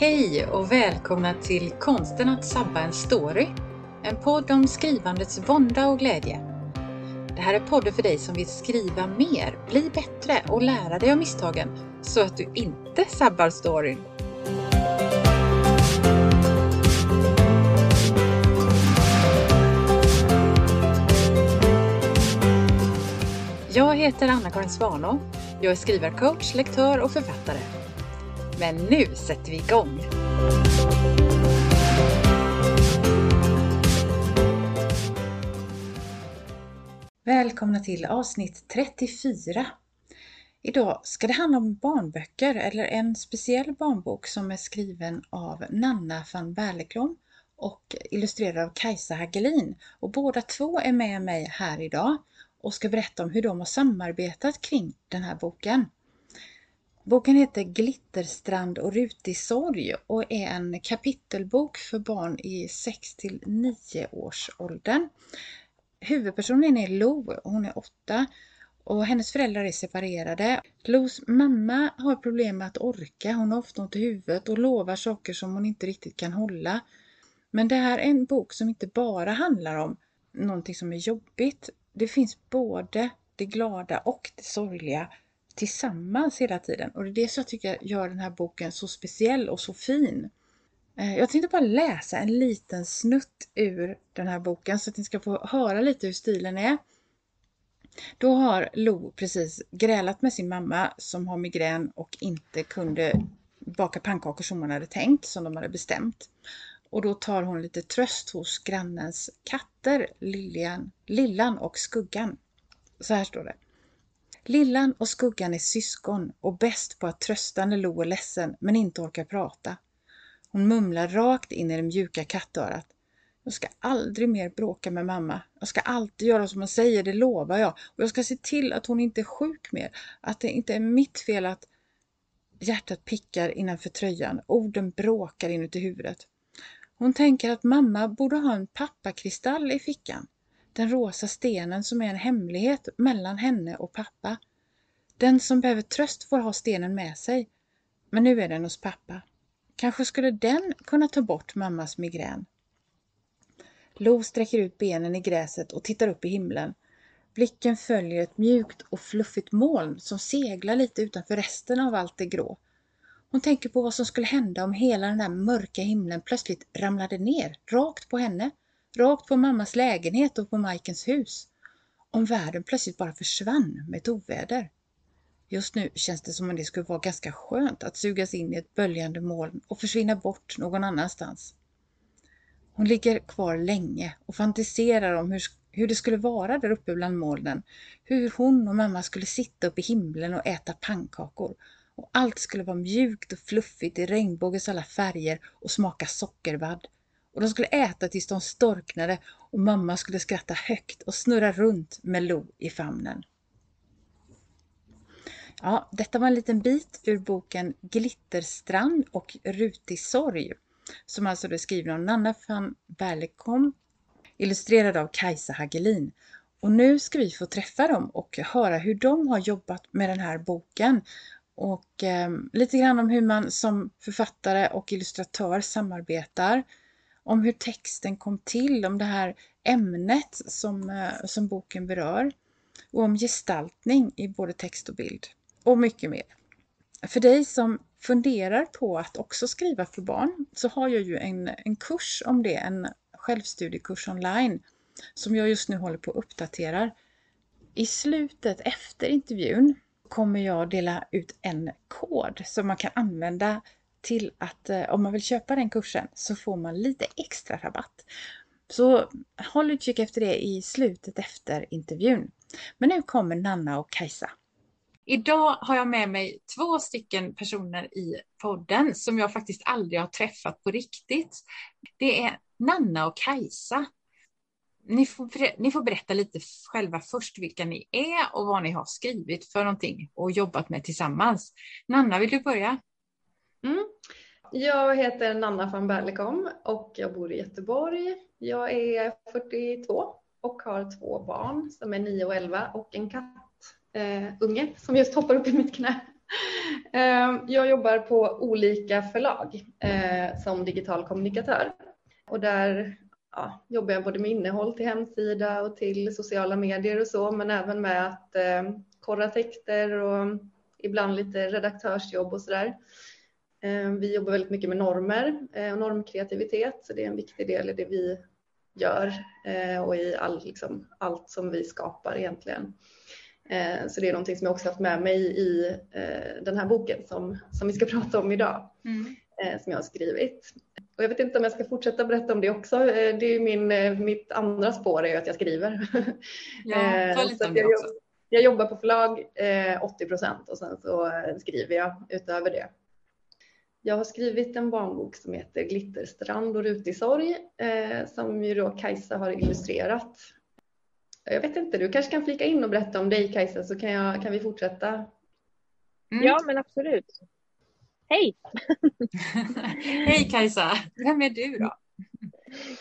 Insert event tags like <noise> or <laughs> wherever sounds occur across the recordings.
Hej och välkomna till Konsten att sabba en story. En podd om skrivandets vånda och glädje. Det här är podden för dig som vill skriva mer, bli bättre och lära dig av misstagen så att du inte sabbar storyn. Jag heter Anna-Karin Svanå. Jag är skrivarcoach, lektör och författare. Men nu sätter vi igång! Välkomna till avsnitt 34. Idag ska det handla om barnböcker eller en speciell barnbok som är skriven av Nanna van Berleklom och illustrerad av Kajsa Hagelin. Och båda två är med mig här idag och ska berätta om hur de har samarbetat kring den här boken. Boken heter Glitterstrand och rutig sorg och är en kapitelbok för barn i 6 till 9 års åldern. Huvudpersonen är Lo, hon är 8 och hennes föräldrar är separerade. Los mamma har problem med att orka, hon har ofta ont i huvudet och lovar saker som hon inte riktigt kan hålla. Men det här är en bok som inte bara handlar om någonting som är jobbigt. Det finns både det glada och det sorgliga tillsammans hela tiden. Och det är det som jag tycker gör den här boken så speciell och så fin. Eh, jag tänkte bara läsa en liten snutt ur den här boken så att ni ska få höra lite hur stilen är. Då har Lo precis grälat med sin mamma som har migrän och inte kunde baka pannkakor som hon hade tänkt, som de hade bestämt. Och då tar hon lite tröst hos grannens katter, Lillian, Lillan och Skuggan. Så här står det. Lillan och Skuggan är syskon och bäst på att trösta när Lo är ledsen men inte orkar prata. Hon mumlar rakt in i det mjuka kattörat. Jag ska aldrig mer bråka med mamma. Jag ska alltid göra som hon säger, det lovar jag. Och jag ska se till att hon inte är sjuk mer. Att det inte är mitt fel att hjärtat pickar innanför tröjan. Orden bråkar inuti huvudet. Hon tänker att mamma borde ha en pappakristall i fickan. Den rosa stenen som är en hemlighet mellan henne och pappa. Den som behöver tröst får ha stenen med sig. Men nu är den hos pappa. Kanske skulle den kunna ta bort mammas migrän. Lo sträcker ut benen i gräset och tittar upp i himlen. Blicken följer ett mjukt och fluffigt moln som seglar lite utanför resten av allt det grå. Hon tänker på vad som skulle hända om hela den där mörka himlen plötsligt ramlade ner, rakt på henne, rakt på mammas lägenhet och på Majkens hus. Om världen plötsligt bara försvann med ett oväder. Just nu känns det som om det skulle vara ganska skönt att sugas in i ett böljande moln och försvinna bort någon annanstans. Hon ligger kvar länge och fantiserar om hur, hur det skulle vara där uppe bland molnen. Hur hon och mamma skulle sitta uppe i himlen och äta pannkakor. Och allt skulle vara mjukt och fluffigt i regnbågens alla färger och smaka sockervadd. Och de skulle äta tills de storknade och mamma skulle skratta högt och snurra runt med Lo i famnen. Ja, detta var en liten bit ur boken Glitterstrand och rutig sorg som alltså är skriven av Nanna van Berlekom, illustrerad av Kajsa Hagelin. Och nu ska vi få träffa dem och höra hur de har jobbat med den här boken och eh, lite grann om hur man som författare och illustratör samarbetar, om hur texten kom till, om det här ämnet som, eh, som boken berör och om gestaltning i både text och bild och mycket mer. För dig som funderar på att också skriva för barn så har jag ju en, en kurs om det, en självstudiekurs online som jag just nu håller på att uppdatera. I slutet efter intervjun kommer jag dela ut en kod som man kan använda till att eh, om man vill köpa den kursen så får man lite extra rabatt. Så håll utkik efter det i slutet efter intervjun. Men nu kommer Nanna och Kajsa. Idag har jag med mig två stycken personer i podden som jag faktiskt aldrig har träffat på riktigt. Det är Nanna och Kajsa. Ni får, ni får berätta lite själva först vilka ni är och vad ni har skrivit för någonting och jobbat med tillsammans. Nanna, vill du börja? Mm. Jag heter Nanna van Berlekom och jag bor i Göteborg. Jag är 42 och har två barn som är 9 och 11 och en kattunge eh, som just hoppar upp i mitt knä. Eh, jag jobbar på olika förlag eh, som digital kommunikatör och där ja, jobbar jag både med innehåll till hemsida och till sociala medier och så, men även med att eh, korra texter och ibland lite redaktörsjobb och sådär. Eh, vi jobbar väldigt mycket med normer eh, och normkreativitet, så det är en viktig del i det vi gör eh, och i all, liksom, allt som vi skapar egentligen. Eh, så det är någonting som jag också haft med mig i den här boken som, som vi ska <laughs> prata om idag, mm. som jag har skrivit. Och jag vet inte om jag ska fortsätta berätta om det också. Det är min, mitt andra spår är att jag skriver. Ja, ta lite om det också. Jag jobbar på förlag 80 procent och sen så skriver jag utöver det. Jag har skrivit en barnbok som heter Glitterstrand och Rutisorg eh, som ju då Kajsa har illustrerat. Jag vet inte, du kanske kan flika in och berätta om dig Kajsa så kan, jag, kan vi fortsätta. Mm. Ja, men absolut. Hej! <laughs> Hej Kajsa! Vem är du då?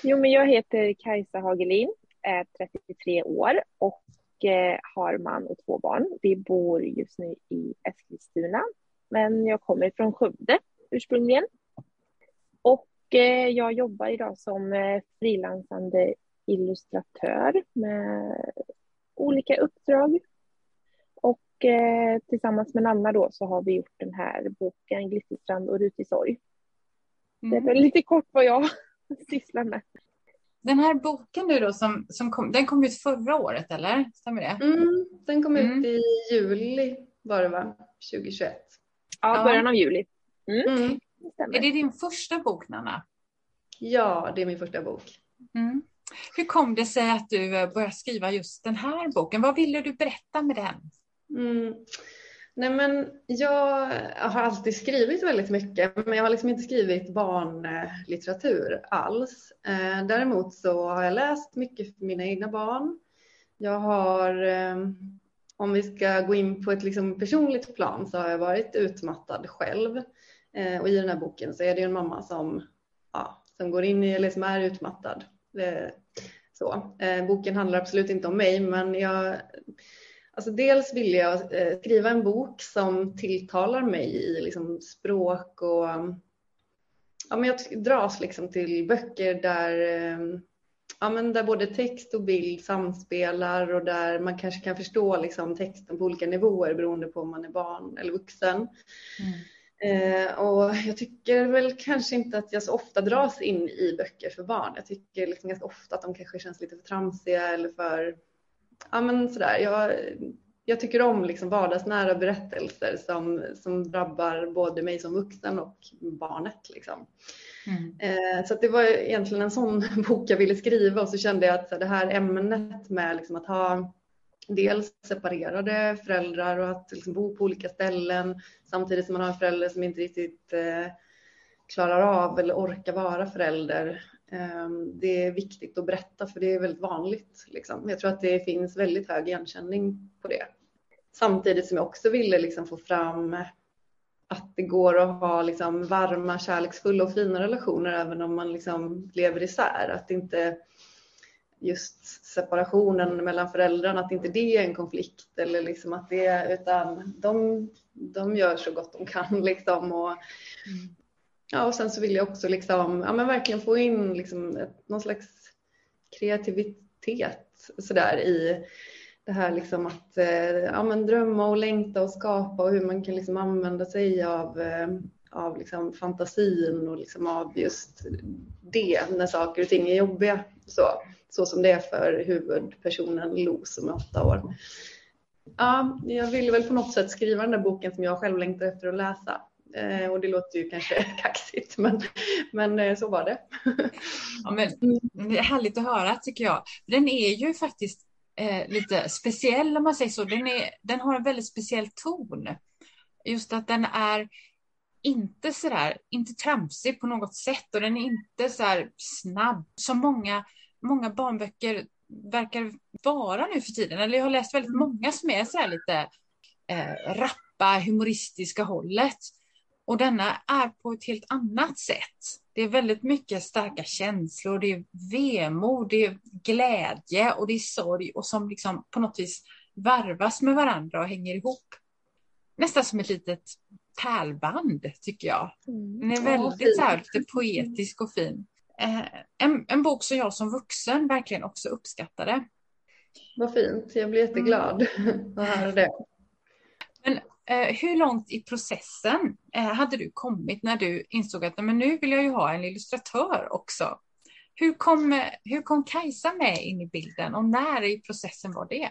Jo, men jag heter Kajsa Hagelin, är 33 år och eh, har man och två barn. Vi bor just nu i Eskilstuna, men jag kommer från Skövde ursprungligen. Och eh, jag jobbar idag som eh, frilansande illustratör med olika uppdrag. Och eh, tillsammans med Nanna då så har vi gjort den här boken Glitterstrand och Rutig sorg. Mm. Det är mm. väl lite kort vad jag <laughs> sysslar med. Den här boken nu då som, som kom, den kom ut förra året eller? Stämmer det? Mm, den kom mm. ut i juli var det va? 2021. Ja, början av juli. Mm. Mm. Är det din första bok, Nanna? Ja, det är min första bok. Mm. Hur kom det sig att du eh, började skriva just den här boken? Vad ville du berätta med den? Mm. Nej, men jag har alltid skrivit väldigt mycket, men jag har liksom inte skrivit barnlitteratur alls. Eh, däremot så har jag läst mycket för mina egna barn. Jag har, eh, om vi ska gå in på ett liksom personligt plan, så har jag varit utmattad själv. Eh, och i den här boken så är det en mamma som, ja, som går in i, eller som är utmattad. Eh, så. Eh, boken handlar absolut inte om mig, men jag, alltså dels vill jag eh, skriva en bok som tilltalar mig i liksom språk och ja, men jag dras liksom till böcker där, eh, ja, men där både text och bild samspelar och där man kanske kan förstå liksom texten på olika nivåer beroende på om man är barn eller vuxen. Mm. Eh, och jag tycker väl kanske inte att jag så ofta dras in i böcker för barn. Jag tycker liksom ganska ofta att de kanske känns lite för tramsiga eller för, ja men sådär. Jag, jag tycker om liksom vardagsnära berättelser som, som drabbar både mig som vuxen och barnet. Liksom. Mm. Eh, så det var egentligen en sån <laughs> bok jag ville skriva och så kände jag att så det här ämnet med liksom att ha dels separerade föräldrar och att liksom bo på olika ställen samtidigt som man har en förälder som inte riktigt eh, klarar av eller orkar vara förälder. Eh, det är viktigt att berätta för det är väldigt vanligt. Liksom. Jag tror att det finns väldigt hög igenkänning på det. Samtidigt som jag också ville liksom få fram att det går att ha liksom varma, kärleksfulla och fina relationer även om man liksom lever isär. Att inte just separationen mellan föräldrarna, att inte det är en konflikt eller liksom att det utan de, de gör så gott de kan <laughs> liksom och, mm. ja, och sen så vill jag också liksom, ja men verkligen få in liksom ett, någon slags kreativitet sådär i det här liksom att eh, ja, men drömma och längta och skapa och hur man kan liksom använda sig av, eh, av liksom fantasin och liksom av just det när saker och ting är jobbiga. Så så som det är för huvudpersonen Lo som är åtta år. Ja, jag ville väl på något sätt skriva den där boken som jag själv längtar efter att läsa. Eh, och det låter ju kanske <laughs> kaxigt, men, men eh, så var det. <laughs> Ja, men, mm, det är härligt att höra tycker jag. Den är ju faktiskt eh, lite speciell om man säger så. Den, är, den har en väldigt speciell ton. Just att den är inte sådär, inte tramsig på något sätt och den är inte så här snabb som många många barnböcker verkar vara nu för tiden. Eller jag har läst väldigt många som är så här lite eh, rappa, humoristiska hållet. Och denna är på ett helt annat sätt. Det är väldigt mycket starka känslor, det är vemod, det är glädje och det är sorg och som liksom på något vis varvas med varandra och hänger ihop. nästan som ett litet pärlband tycker jag. Mm. Den är väldigt så här, lite poetisk och fin. Eh, en, en bok som jag som vuxen verkligen också uppskattade. Vad fint, jag blir jätteglad <laughs> att höra det. Eh, hur långt i processen eh, hade du kommit när du insåg att men nu vill jag ju ha en illustratör också? Hur kom, eh, hur kom Kajsa med in i bilden och när i processen var det?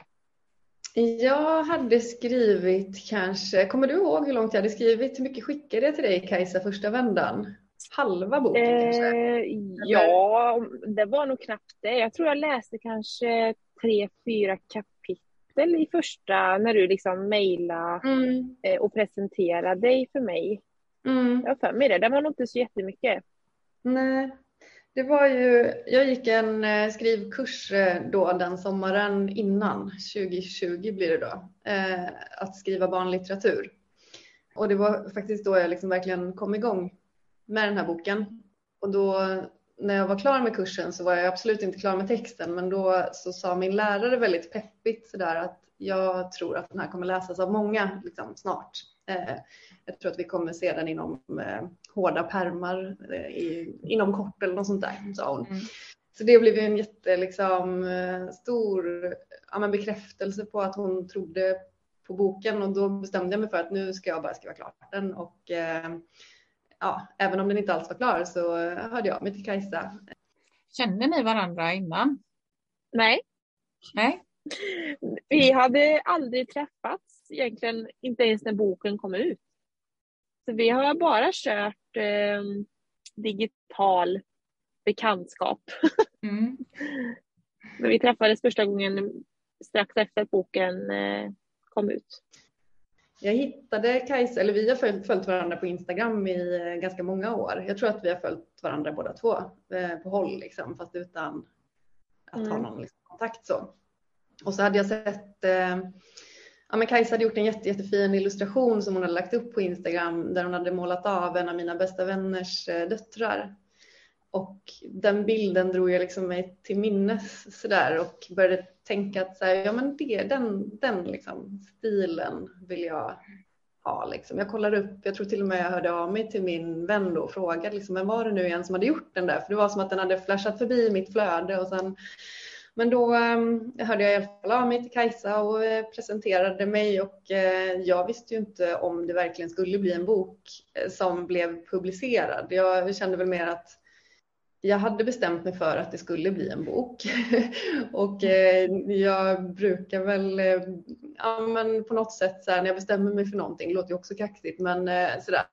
Jag hade skrivit kanske, kommer du ihåg hur långt jag hade skrivit? Hur mycket skickade jag till dig Kajsa första vändan? Halva boken kanske? Eh, ja, det var nog knappt det. Jag tror jag läste kanske tre, fyra kapitel i första när du liksom mejlade Mm, eh, och presenterade dig för mig. mm. Jag har för mig det. Det var nog inte så jättemycket. Nej, det var ju, jag gick en eh, skrivkurs eh, då den sommaren innan, 2020 blir det då, att skriva barnlitteratur. Och det var faktiskt då jag liksom verkligen kom igång med den här boken. Och då när jag var klar med kursen så var jag absolut inte klar med texten, men då så sa min lärare väldigt peppigt sådär att jag tror att den här kommer läsas av många liksom, snart. Eh, jag tror att vi kommer se den inom eh, hårda pärmar eh, i, inom kort eller något sånt där, sa hon. Mm. Så det blev ju en jätte, liksom, eh, stor ja, men bekräftelse på att hon trodde på boken och då bestämde jag mig för att nu ska jag bara skriva klart den och eh, ja, även om den inte alls var klar så hörde jag mig till Kajsa. Kände ni varandra innan? Nej, Nej? vi hade aldrig träffats egentligen, inte ens när boken kom ut. Så vi har bara kört eh, digital bekantskap. <laughs> Mm. Men vi träffades första gången strax efter att boken eh, kom ut. Jag hittade Kajsa, eller vi har följt, följt varandra på Instagram i eh, ganska många år. Jag tror att vi har följt varandra båda två eh, på håll, liksom, fast utan att ha Mm. någon liksom, kontakt. Så. Och så hade jag sett, eh, ja, men Kajsa hade gjort en jätte, jättefin illustration som hon hade lagt upp på Instagram där hon hade målat av en av mina bästa vänners eh, döttrar. Och den bilden drog jag liksom mig till minnes sådär och började tänka att så här, ja, men det, den, den liksom stilen vill jag ha. Liksom. Jag kollade upp, jag tror till och med jag hörde av mig till min vän då och frågade liksom, vem var det nu igen som hade gjort den där? För det var som att den hade flashat förbi mitt flöde och sen men då um, hörde jag i alla fall av mig till Kajsa och eh, presenterade mig och eh, jag visste ju inte om det verkligen skulle bli en bok eh, som blev publicerad. Jag kände väl mer att jag hade bestämt mig för att det skulle bli en bok <laughs> och eh, jag brukar väl eh, ja, men på något sätt så här, när jag bestämmer mig för någonting, låter ju också kaxigt, men eh, sådär,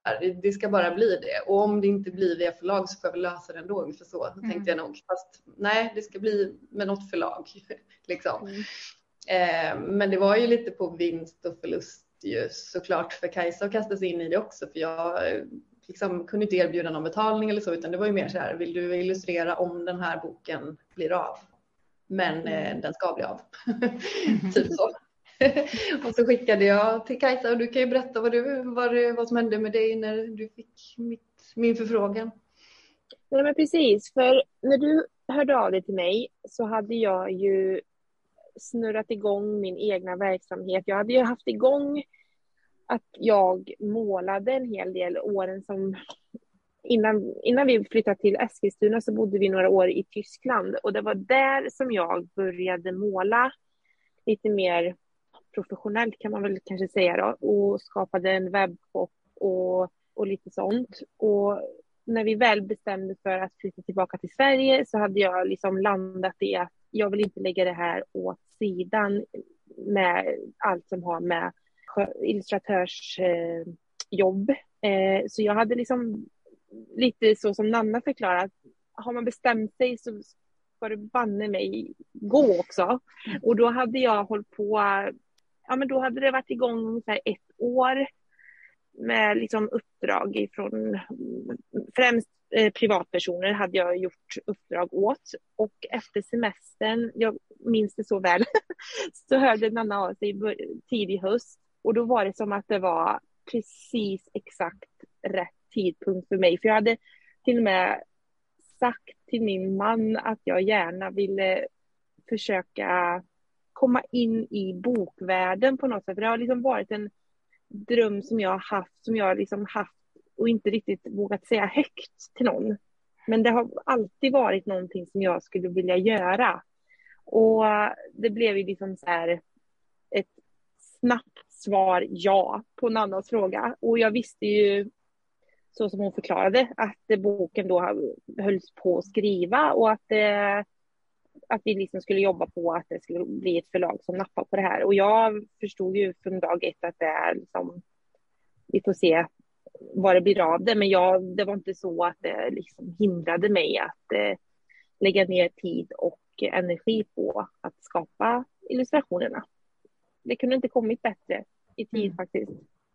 det, ska bara bli det. Och om det inte blir via förlag så får jag väl lösa det ändå, ungefär så Mm. tänkte jag nog. Fast nej, det ska bli med något förlag. <laughs> liksom. Mm. Eh, men det var ju lite på vinst och förlust ju såklart för Kajsa att kasta sig in i det också, för jag liksom kunde inte erbjuda någon betalning eller så, utan det var ju mer så här, vill du illustrera om den här boken blir av? Men eh, den ska bli av. <laughs> typ så. <laughs> och så skickade jag till Kajsa och du kan ju berätta vad, du, vad, vad som hände med dig när du fick mitt, min förfrågan. Nej, men precis, för när du hörde av dig till mig så hade jag ju snurrat igång min egna verksamhet. Jag hade ju haft igång att jag målade en hel del åren som innan, innan vi flyttade till Eskilstuna så bodde vi några år i Tyskland och det var där som jag började måla lite mer professionellt kan man väl kanske säga då och skapade en webbshop och, och lite sånt. Och när vi väl bestämde för att flytta tillbaka till Sverige så hade jag liksom landat i att jag vill inte lägga det här åt sidan med allt som har med illustratörsjobb. Eh, så jag hade liksom lite så som Nanna förklarat, har man bestämt sig så ska det banne mig gå också. Och då hade jag hållit på, ja men då hade det varit igång ungefär ett år med liksom uppdrag ifrån främst eh, privatpersoner hade jag gjort uppdrag åt och efter semestern, jag minns det så väl, <laughs> så hörde Nanna av sig tidig höst och då var det som att det var precis exakt rätt tidpunkt för mig för jag hade till och med sagt till min man att jag gärna ville försöka komma in i bokvärlden på något sätt. För det har liksom varit en dröm som jag har haft, som jag liksom haft och inte riktigt vågat säga högt till någon. Men det har alltid varit någonting som jag skulle vilja göra. Och det blev ju liksom så här snabbt svar ja på Nannas fråga. Och jag visste ju, så som hon förklarade, att eh, boken då hölls på att skriva och att, eh, att vi liksom skulle jobba på att det skulle bli ett förlag som nappar på det här. Och jag förstod ju från dag ett att det är liksom, vi får se vad det blir av det. Men jag, det var inte så att det liksom hindrade mig att eh, lägga ner tid och energi på att skapa illustrationerna. Det kunde inte kommit bättre i tid mm. faktiskt,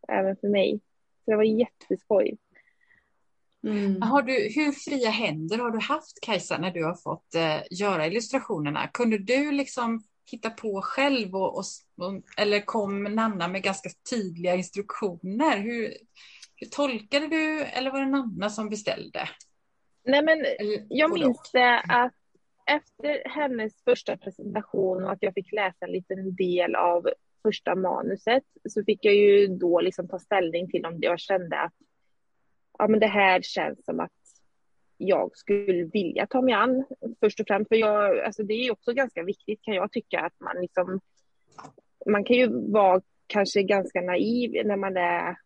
även för mig. Så det var jätteskoj. Mm. Har du, hur fria händer har du haft Kajsa när du har fått eh, göra illustrationerna? Kunde du liksom hitta på själv och, och, eller kom Nanna med ganska tydliga instruktioner? Hur, hur tolkade du eller var det Nanna som beställde? Nej men jag minns det att efter hennes första presentation och att jag fick läsa en liten del av första manuset så fick jag ju då liksom ta ställning till om jag kände att ja, men det här känns som att jag skulle vilja ta mig an först och främst. För jag, alltså det är också ganska viktigt kan jag tycka att man liksom man kan ju vara kanske ganska naiv när man är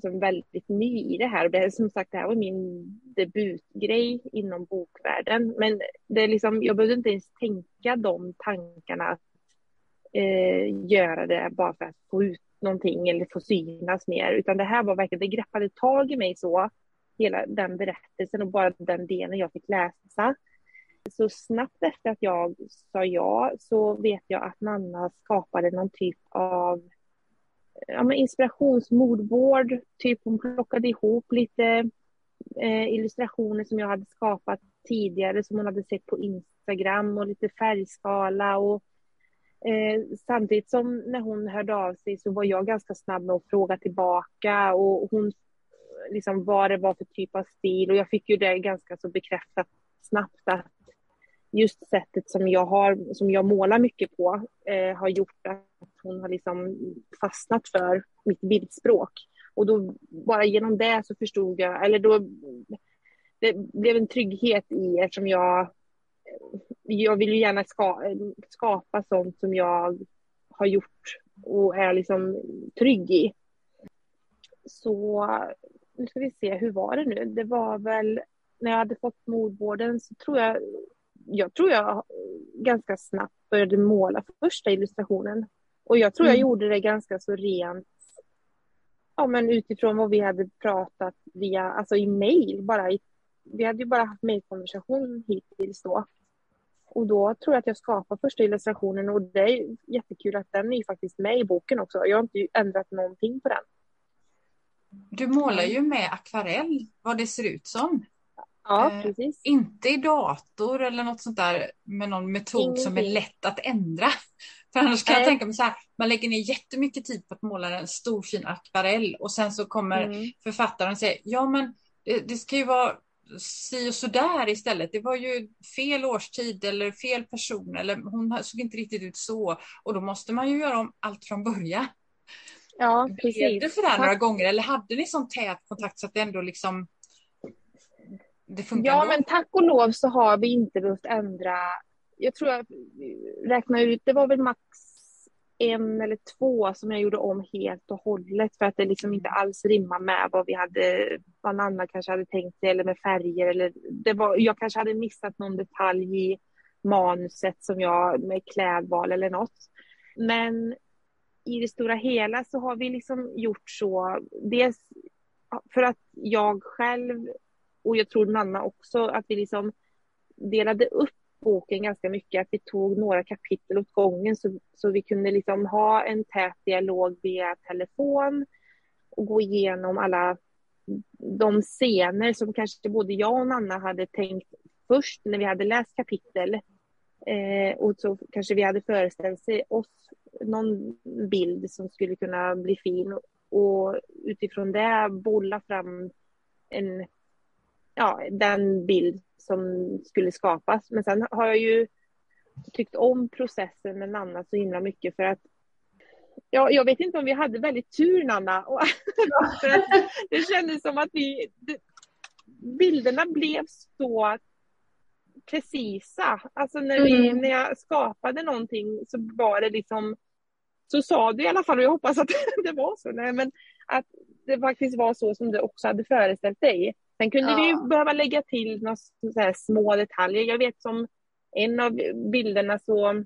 som väldigt ny i det här. Det som sagt, det här var min debutgrej inom bokvärlden. Men det är liksom, jag behövde inte ens tänka de tankarna att eh, göra det bara för att få ut någonting eller få synas mer. Utan det här var verkligen, det greppade tag i mig så, hela den berättelsen och bara den delen jag fick läsa. Så snabbt efter att jag sa ja så vet jag att Nanna skapade någon typ av ja, men. Typ hon plockade ihop lite eh, illustrationer som jag hade skapat tidigare som hon hade sett på Instagram och lite färgskala och eh, samtidigt som när hon hörde av sig så var jag ganska snabb med att fråga tillbaka och hon liksom vad det var för typ av stil och jag fick ju det ganska så bekräftat snabbt att just sättet som jag har, som jag målar mycket på, eh, har gjort att hon har liksom fastnat för mitt bildspråk. Och då bara genom det så förstod jag, eller då det blev en trygghet i eftersom jag jag vill ju gärna ska, skapa sånt som jag har gjort och är liksom trygg i. Så nu ska vi se, hur var det nu? Det var väl när jag hade fått mordvården så tror jag jag tror jag ganska snabbt började måla första illustrationen. Och jag tror jag mm. gjorde det ganska så rent ja, men utifrån vad vi hade pratat via, alltså i mail bara. I, vi hade ju bara haft mejlkonversation hittills då. Och då tror jag att jag skapade första illustrationen och det är jättekul att den är faktiskt med i boken också. Jag har inte ändrat någonting på den. Du målar ju med akvarell, vad det ser ut som. Ja, eh, precis. inte i dator eller något sånt där med någon metod Ingenting. som är lätt att ändra. För annars kan Nej. jag tänka mig så här, man lägger ner jättemycket tid på att måla en stor fin akvarell och sen så kommer mm. författaren och säger, ja men det, det ska ju vara si och så där istället. Det var ju fel årstid eller fel person eller hon såg inte riktigt ut så. Och då måste man ju göra om allt från början. Ja, precis. Blev det sådär några gånger eller hade ni sån tät kontakt så att det ändå liksom det funkar Ja, ändå? men tack och lov så har vi inte behövt ändra. Jag tror jag räknar ut, det var väl max en eller två som jag gjorde om helt och hållet för att det liksom inte alls rimmar med vad vi hade, vad Anna kanske hade tänkt sig eller med färger eller det var, jag kanske hade missat någon detalj i manuset som jag med klädval eller något. Men i det stora hela så har vi liksom gjort så, dels för att jag själv och jag tror Nanna också, att vi liksom delade upp boken ganska mycket, att vi tog några kapitel åt gången så, så vi kunde liksom ha en tät dialog via telefon och gå igenom alla de scener som kanske både jag och Nanna hade tänkt först när vi hade läst kapitel. Eh, och så kanske vi hade föreställt sig oss någon bild som skulle kunna bli fin och utifrån det bolla fram en ja, den bild som skulle skapas. Men sen har jag ju tyckt om processen med Nanna så himla mycket för att Ja, jag vet inte om vi hade väldigt tur Nanna. <laughs> det kändes som att vi, bilderna blev så precisa. Alltså när, vi, mm. när jag skapade någonting så var det liksom, så sa du i alla fall, och jag hoppas att <laughs> det var så, nej, men att det faktiskt var så som du också hade föreställt dig. Sen kunde ja. vi behöva lägga till några små detaljer. Jag vet som en av bilderna så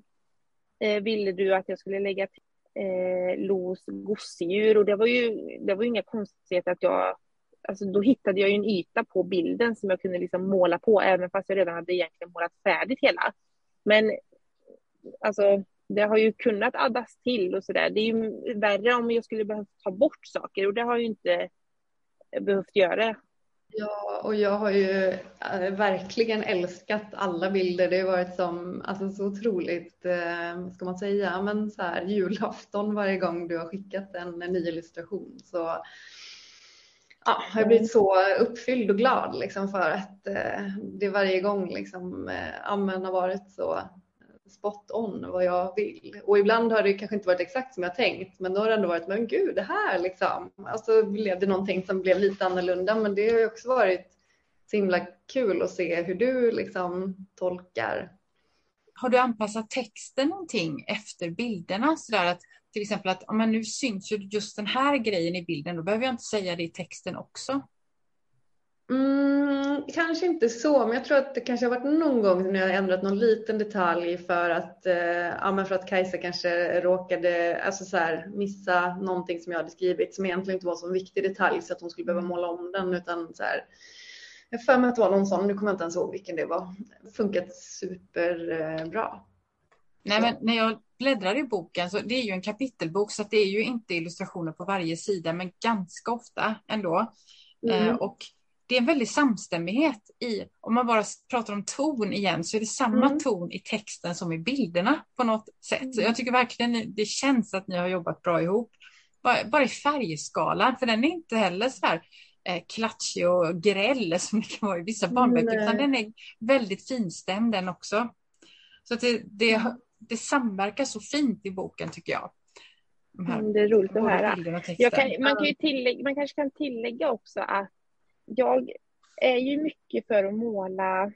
eh, ville du att jag skulle lägga till eh, Los gosedjur och det var ju det var ju inga konstigheter att jag Alltså då hittade jag ju en yta på bilden som jag kunde liksom måla på även fast jag redan hade egentligen målat färdigt hela. Men alltså det har ju kunnat addas till och sådär. Det är ju värre om jag skulle behöva ta bort saker och det har jag ju inte behövt göra. Ja, och jag har ju eh, verkligen älskat alla bilder. Det har varit som, alltså så otroligt, eh, vad ska man säga, men så här julafton varje gång du har skickat en, en ny illustration. Så ja, jag har blivit så uppfylld och glad liksom för att eh, det varje gång liksom, äh, har varit så spot on vad jag vill. Och ibland har det kanske inte varit exakt som jag tänkt, men då har det ändå varit, men gud, det här liksom. Alltså blev det någonting som blev lite annorlunda, men det har ju också varit så himla kul att se hur du liksom tolkar. Har du anpassat texten någonting efter bilderna så där att till exempel att om man nu syns ju just den här grejen i bilden, då behöver jag inte säga det i texten också. Mm, kanske inte så, men jag tror att det kanske har varit någon gång när jag ändrat någon liten detalj för att, eh, ja, för att Kajsa kanske råkade alltså så här, missa någonting som jag hade skrivit som egentligen inte var så en viktig detalj så att hon skulle behöva måla om den utan så här, jag för mig att det var någon sån, nu kommer jag inte ens ihåg vilken det var. Funkat superbra. Nej, men när jag bläddrar i boken så det är ju en kapitelbok så det är ju inte illustrationer på varje sida men ganska ofta ändå. Mm. Eh, och det är en väldig samstämmighet i, om man bara pratar om ton igen, så är det samma mm. ton i texten som i bilderna på något sätt. Så jag tycker verkligen det känns att ni har jobbat bra ihop. Bara, bara i färgskalan, för den är inte heller så här eh, klatschig och gräll <laughs> som det kan vara i vissa barnböcker, utan den är väldigt finstämd den också. Så det, det, mm. det samverkar så fint i boken tycker jag. De mm, det är roligt att höra. Kan, man, kan tillägga, man kanske kan tillägga också att jag är ju mycket för att måla,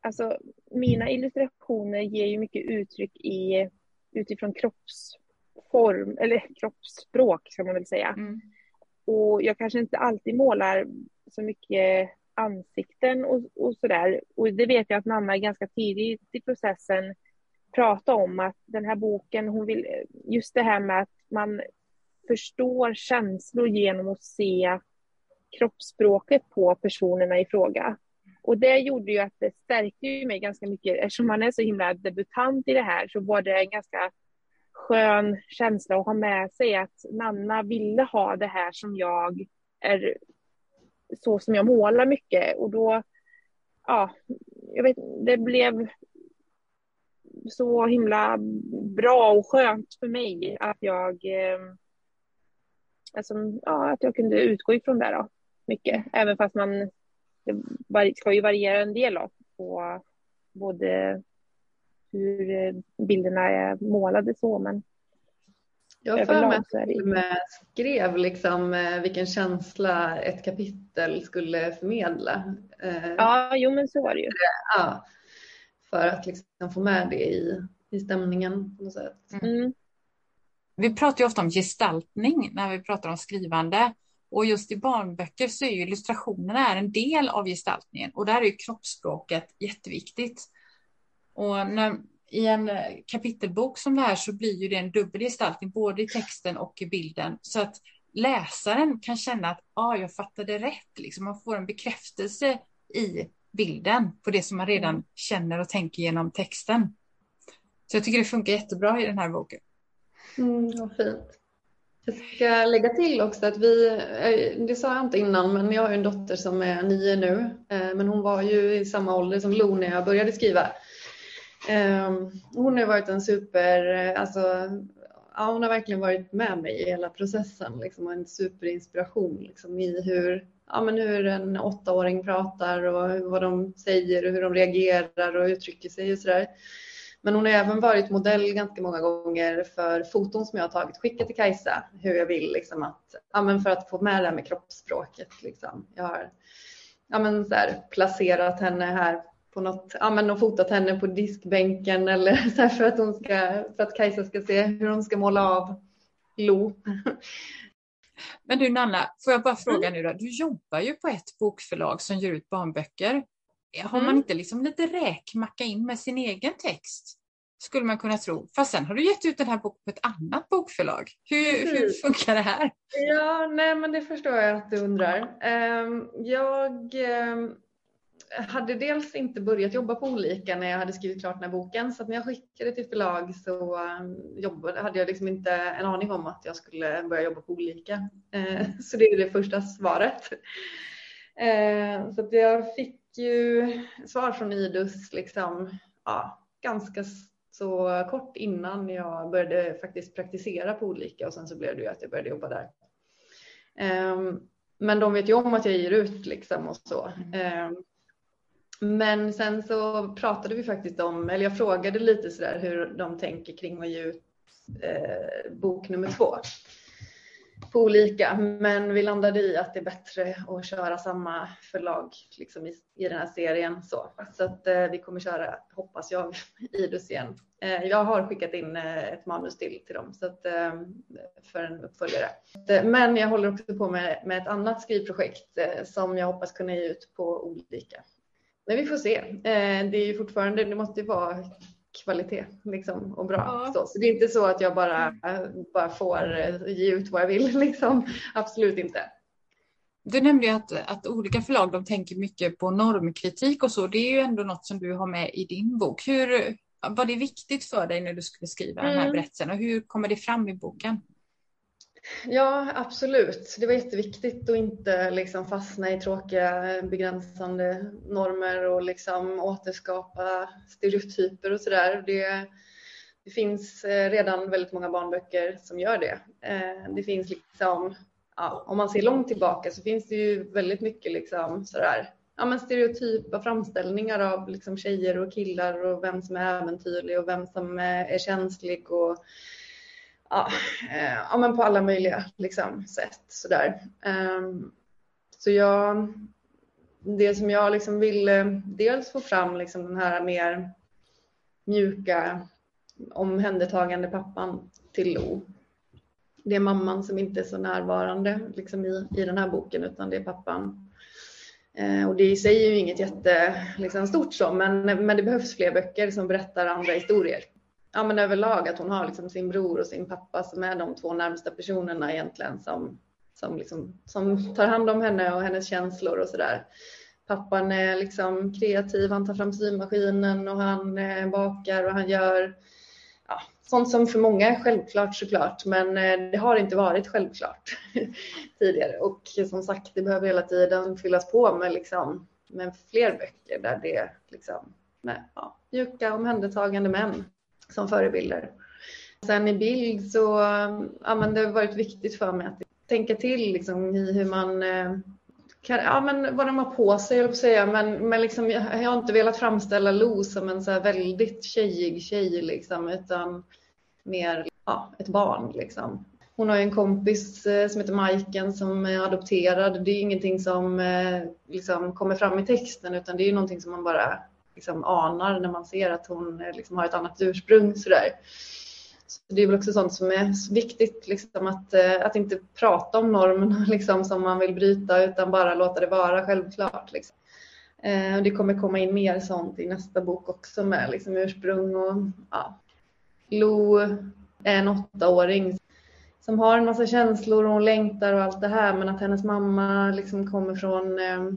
alltså mina illustrationer ger ju mycket uttryck i, utifrån kroppsform, eller kroppsspråk ska man väl säga. Mm. Och jag kanske inte alltid målar så mycket ansikten och, och sådär. Och det vet jag att Nanna ganska tidigt i processen pratade om att den här boken, hon vill, just det här med att man förstår känslor genom att se kroppsspråket på personerna i fråga. Och det gjorde ju att det stärkte ju mig ganska mycket. Eftersom man är så himla debutant i det här så var det en ganska skön känsla att ha med sig att Nanna ville ha det här som jag är så som jag målar mycket och då ja, jag vet det blev så himla bra och skönt för mig att jag eh, alltså, ja, att jag kunde utgå ifrån det då mycket, även fast man det ska ju variera en del på både hur eh, bilderna är målade så, men jag för mig att du skrev liksom eh, vilken känsla ett kapitel skulle förmedla. Eh, ja, jo men så var det ju. Ja, för att liksom få med det i, i stämningen på något sätt. Mm. Vi pratar ju ofta om gestaltning när vi pratar om skrivande. Och just i barnböcker så är ju illustrationerna en del av gestaltningen och där är ju kroppsspråket jätteviktigt. Och när, i en kapitelbok som det här så blir ju det en dubbel gestaltning både i texten och i bilden så att läsaren kan känna att ah, jag fattade rätt. Liksom. Man får en bekräftelse i bilden på det som man redan mm. känner och tänker genom texten. Så jag tycker det funkar jättebra i den här boken. Mm, vad fint. Jag ska lägga till också att vi, eh, det sa jag inte innan, men jag har en dotter som är nio nu, eh, men hon var ju i samma ålder som Lo när jag började skriva. Ehm, hon har varit en super, eh, alltså, ja, hon har verkligen varit med mig i hela processen liksom, och en superinspiration liksom, i hur, ja, men hur en åttaåring pratar och vad de säger och hur de reagerar och uttrycker sig och sådär. Men hon har även varit modell ganska många gånger för foton som jag har tagit, skickat till Kajsa, hur jag vill liksom att, ja men för att få med det här med kroppsspråket liksom. Jag har ja men så här, placerat henne här på något, ja men och fotat henne på diskbänken eller <laughs> så för att hon ska, för att Kajsa ska se hur hon ska måla av Lo. Men du Nanna, får jag bara fråga mm. nu då, du jobbar ju på ett bokförlag som ger ut barnböcker. Har mm. man inte liksom lite räkmacka in med sin egen text? Skulle man kunna tro. Fast sen har du gett ut den här boken på ett annat bokförlag. Hur, hur funkar det här? Ja, nej men det förstår jag att du undrar. Ehm, jag ehm, hade dels inte börjat jobba på olika när jag hade skrivit klart den här boken så när jag skickade till förlag så ehm, jobbade, hade jag liksom inte en aning om att jag skulle börja jobba på olika. <laughs> Så det är det första svaret. Så att jag fick ju svar från Idus liksom, ja, ganska så kort innan jag började faktiskt praktisera på olika och sen så blev det ju att jag började jobba där. Um, men de vet ju om att jag ger ut liksom och så. Um, men sen så pratade vi faktiskt om, eller jag frågade lite sådär hur de tänker kring att ge ut eh, bok nummer två på olika, men vi landade i att det är bättre att köra samma förlag liksom i, i den här serien. Så, så att eh, vi kommer köra, hoppas jag, <laughs> Idus igen. Eh, jag har skickat in eh, ett manus till till dem så att, eh, för en uppföljare. Eh, men jag håller också på med, med ett annat skrivprojekt eh, som jag hoppas kunna ge ut på olika. Men vi får se. Eh, det är ju fortfarande, det måste ju vara kvalitet liksom, och bra. Ja. Så, så, det är inte så att jag bara, bara får eh, ge ut vad jag vill. <laughs> Liksom. Absolut inte. Du nämnde att, att olika förlag de tänker mycket på normkritik och så. Det är ju ändå något som du har med i din bok. Hur, var det viktigt för dig när du skulle skriva mm. den här berättelsen och hur kommer det fram i boken? Ja, absolut. Det var jätteviktigt att inte liksom fastna i tråkiga begränsande normer och liksom återskapa stereotyper och sådär. Det, det finns eh, redan väldigt många barnböcker som gör det. Eh, det finns liksom, ja, om man ser långt tillbaka så finns det ju väldigt mycket liksom sådär, ja, men stereotypa framställningar av liksom tjejer och killar och vem som är äventyrlig och vem som eh, är känslig och ja, eh, ja, men på alla möjliga liksom, sätt. Sådär. Um, så jag, det som jag liksom ville dels få fram liksom den här mer mjuka omhändertagande pappan till Lo. Det är mamman som inte är så närvarande liksom i, i den här boken utan det är pappan. Eh, och det i sig är ju inget jättestort liksom, så men, men det behövs fler böcker som berättar andra historier ja, men överlag att hon har liksom sin bror och sin pappa som är de två närmsta personerna egentligen som, som, liksom, som tar hand om henne och hennes känslor och sådär. Pappan är liksom kreativ, han tar fram symaskinen och han eh, bakar och han gör ja, sånt som för många är självklart såklart, men eh, det har inte varit självklart <laughs> tidigare. Och som sagt, det behöver hela tiden fyllas på med, liksom, med fler böcker där det liksom, med ja, mjuka omhändertagande män som förebilder. Sen i bild så ja, men det har varit viktigt för mig att tänka till liksom, i hur man eh, kan, ja, men vad de har på sig, jag säga. Men, men liksom, jag, har inte velat framställa Lo som en så här väldigt tjejig tjej, liksom, utan mer ja, ett barn. Liksom. Hon har en kompis eh, som heter Majken som är adopterad. Det är ingenting som eh, liksom, kommer fram i texten utan det är någonting som man bara liksom anar när man ser att hon eh, liksom har ett annat ursprung. Sådär. Så det är väl också sånt som är viktigt, liksom att, eh, att inte prata om normerna <laughs> liksom, som man vill bryta utan bara låta det vara självklart. Liksom. Eh, det kommer komma in mer sånt i nästa bok också med liksom, ursprung och ja. Lo är en åttaåring som har en massa känslor och hon längtar och allt det här men att hennes mamma liksom kommer från eh,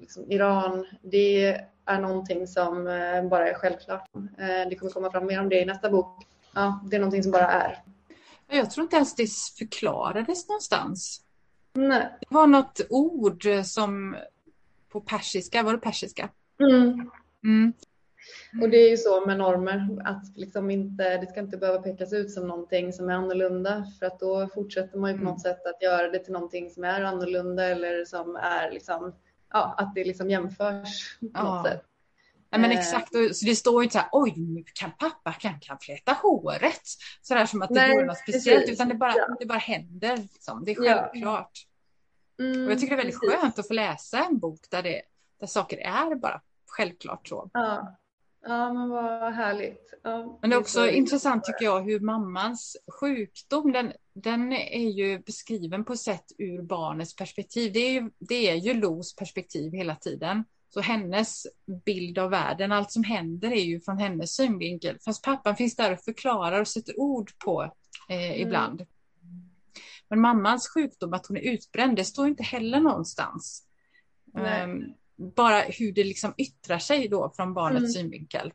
liksom Iran. Det är någonting som eh, bara är självklart. Eh, det kommer komma fram mer om det i nästa bok. Ja, det är någonting som bara är. Jag tror inte ens det förklarades någonstans. Nej. Det var något ord som på persiska, var det persiska? Mm. Mm. Och det är ju så med normer att liksom inte, det ska inte behöva pekas ut som någonting som är annorlunda för att då fortsätter man ju på något mm. sätt att göra det till någonting som är annorlunda eller som är liksom ja, att det liksom jämförs på något sätt. Ja, men exakt, så det står ju inte så här, oj nu kan pappa kan, kan fläta håret. Sådär som att det vore något speciellt, utan det bara, ja. det bara händer. Liksom. Det är självklart. Ja. Mm, och jag tycker det är väldigt precis. skönt att få läsa en bok där, det, där saker är bara självklart så. Ja, ja men vad härligt. Ja, men det är också intressant tycker jag hur mammans sjukdom, den, den är ju beskriven på sätt ur barnets perspektiv. Det är ju, det är ju Los perspektiv hela tiden. Så hennes bild av världen, allt som händer är ju från hennes synvinkel. Fast pappan finns där och förklarar och sätter ord på eh, mm. ibland. Men mammans sjukdom, att hon är utbränd, det står inte heller någonstans. Um, bara hur det liksom yttrar sig då från barnets mm. synvinkel.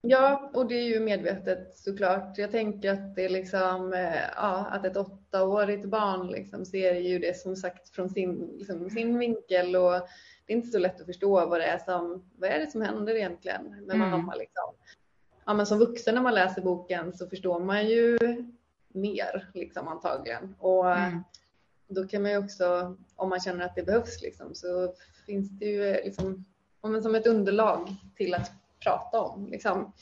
Ja, och det är ju medvetet såklart. Jag tänker att det är liksom, eh, ja, att ett åttaårigt barn liksom ser ju det som sagt från sin, liksom, sin vinkel och det är inte så lätt att förstå vad det är som, vad är det som händer egentligen med mm. mamma liksom. Ja, men som vuxen när man läser boken så förstår man ju mer liksom antagligen och mm. Då kan man ju också, om man känner att det behövs liksom, så finns det ju liksom, som ett underlag till att prata om, liksom,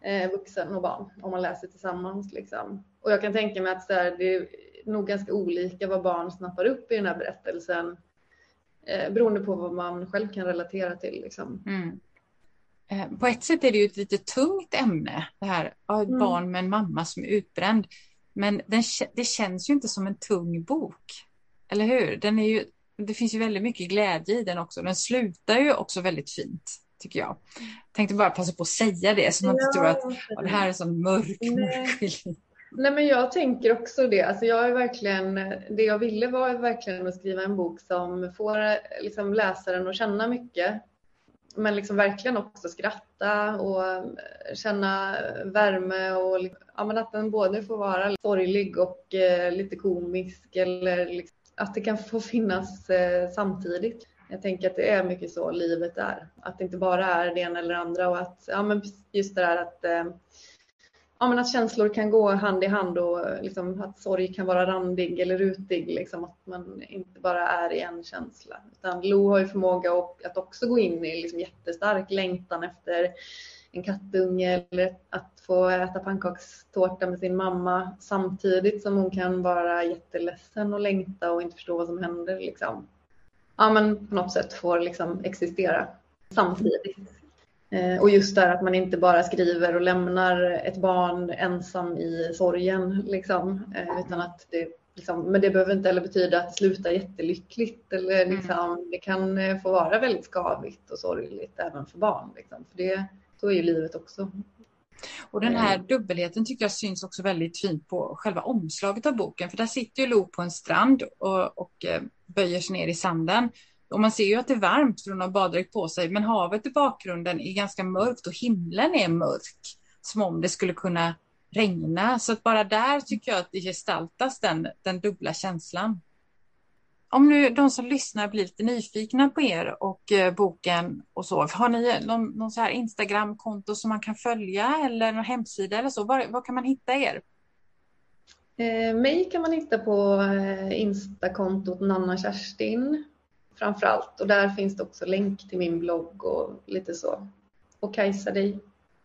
eh, vuxen och barn, om man läser tillsammans. Liksom. Och jag kan tänka mig att här, det är nog ganska olika vad barn snappar upp i den här berättelsen eh, beroende på vad man själv kan relatera till. Liksom. Mm. Eh, på ett sätt är det ju ett lite tungt ämne, det här ett mm. barn med en mamma som är utbränd. Men den, det känns ju inte som en tung bok. Eller hur? Den är ju, det finns ju väldigt mycket glädje i den också. Den slutar ju också väldigt fint, tycker jag. Tänkte bara passa på att säga det, så man inte tror att det här är en sån mörk, mörk Nej, men jag tänker också det. Alltså jag är verkligen, det jag ville var verkligen att skriva en bok som får liksom läsaren att känna mycket. Men liksom verkligen också skratta och känna värme och liksom, ja, men att den både får vara sorglig och eh, lite komisk eller liksom, att det kan få finnas eh, samtidigt. Jag tänker att det är mycket så livet är. Att det inte bara är det ena eller andra och att ja, men just det där att eh, ja, men att känslor kan gå hand i hand och eh, liksom, att sorg kan vara randig eller rutig. Liksom, att man inte bara är i en känsla. Utan Lo har ju förmåga att också gå in i liksom, jättestark längtan efter en kattunge eller att få äta pannkakstårta med sin mamma samtidigt som hon kan vara jätteledsen och längta och inte förstå vad som händer. Liksom. Ja, men på något sätt får liksom existera samtidigt. Eh, och just där att man inte bara skriver och lämnar ett barn ensam i sorgen, liksom, eh, utan att det Liksom, men det behöver inte heller betyda att det slutar jättelyckligt. Eller, mm. liksom. Det kan eh, få vara väldigt skavigt och sorgligt även för barn. Liksom. För det, så är ju livet också. Och den här dubbelheten tycker jag syns också väldigt fint på själva omslaget av boken. För där sitter ju Lo på en strand och, och böjer sig ner i sanden. Och man ser ju att det är varmt för hon har baddräkt på sig, men havet i bakgrunden är ganska mörkt och himlen är mörk. Som om det skulle kunna regna. Så att bara där tycker jag att det gestaltas den, den dubbla känslan. Om nu de som lyssnar blir lite nyfikna på er och eh, boken och så, har ni någon, någon så här Instagram-konto som man kan följa eller någon hemsida eller så? Var, var kan man hitta er? Eh, mig kan man hitta på eh, Instakontot Nanna Kerstin framför allt. Och där finns det också länk till min blogg och lite så. Och Kajsa, dig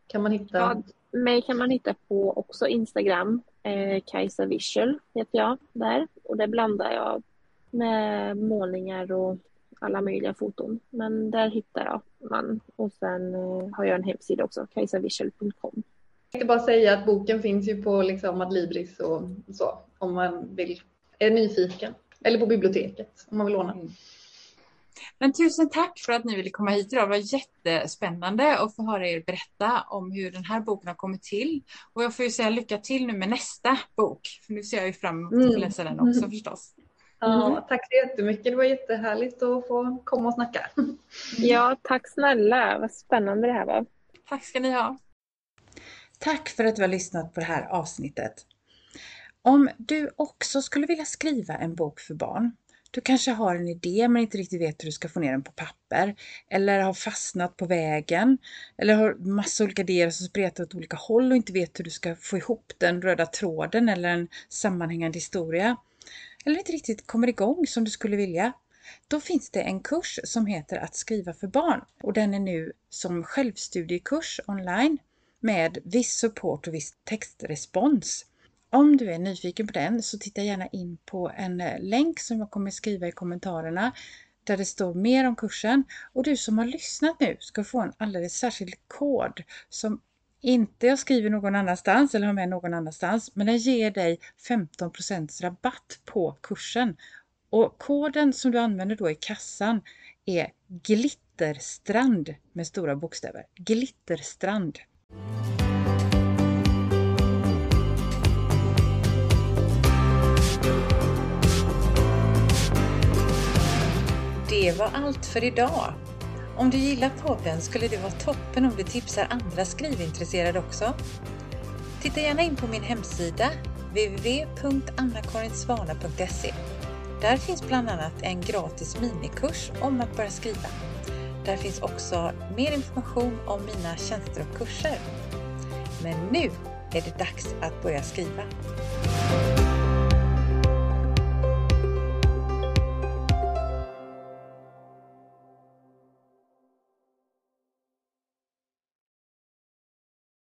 kan man hitta? Ja, mig kan man hitta på också Instagram. Eh, Kajsa Visual heter jag där. Och där blandar jag med målningar och alla möjliga foton. Men där hittar jag man. Och sen eh, har jag en hemsida också, kajsavisual.com. Jag tänkte bara säga att boken finns ju på liksom Adlibris och så om man vill, är nyfiken. Eller på biblioteket om man vill låna. Mm. Men tusen tack för att ni ville komma hit idag. Det var jättespännande att få höra er berätta om hur den här boken har kommit till. Och jag får ju säga lycka till nu med nästa bok. För nu ser jag ju fram emot att mm. läsa den också mm. förstås. Ja, tack så jättemycket. Det var jättehärligt att få komma och snacka. <laughs> Ja, tack snälla. Vad spännande det här var. Tack ska ni ha. Tack för att du har lyssnat på det här avsnittet. Om du också skulle vilja skriva en bok för barn du kanske har en idé men inte riktigt vet hur du ska få ner den på papper. Eller har fastnat på vägen. Eller har massa olika idéer som spretar åt olika håll och inte vet hur du ska få ihop den röda tråden eller en sammanhängande historia. Eller inte riktigt kommer igång som du skulle vilja. Då finns det en kurs som heter Att skriva för barn och den är nu som självstudiekurs online med viss support och viss textrespons. Om du är nyfiken på den så titta gärna in på en eh, länk som jag kommer skriva i kommentarerna där det står mer om kursen. Och du som har lyssnat nu ska få en alldeles särskild kod som inte jag skriver någon annanstans eller har med någon annanstans, men den ger dig 15% rabatt på kursen. Och koden som du använder då i kassan är Glitterstrand med stora bokstäver. Glitterstrand. Det var allt för idag. Om du gillar podden skulle det vara toppen om du tipsar andra skrivintresserade också. Titta gärna in på min hemsida www.annakarinsvana.se. Där finns bland annat en gratis minikurs om att börja skriva. Där finns också mer information om mina tjänster och kurser. Men nu är det dags att börja skriva.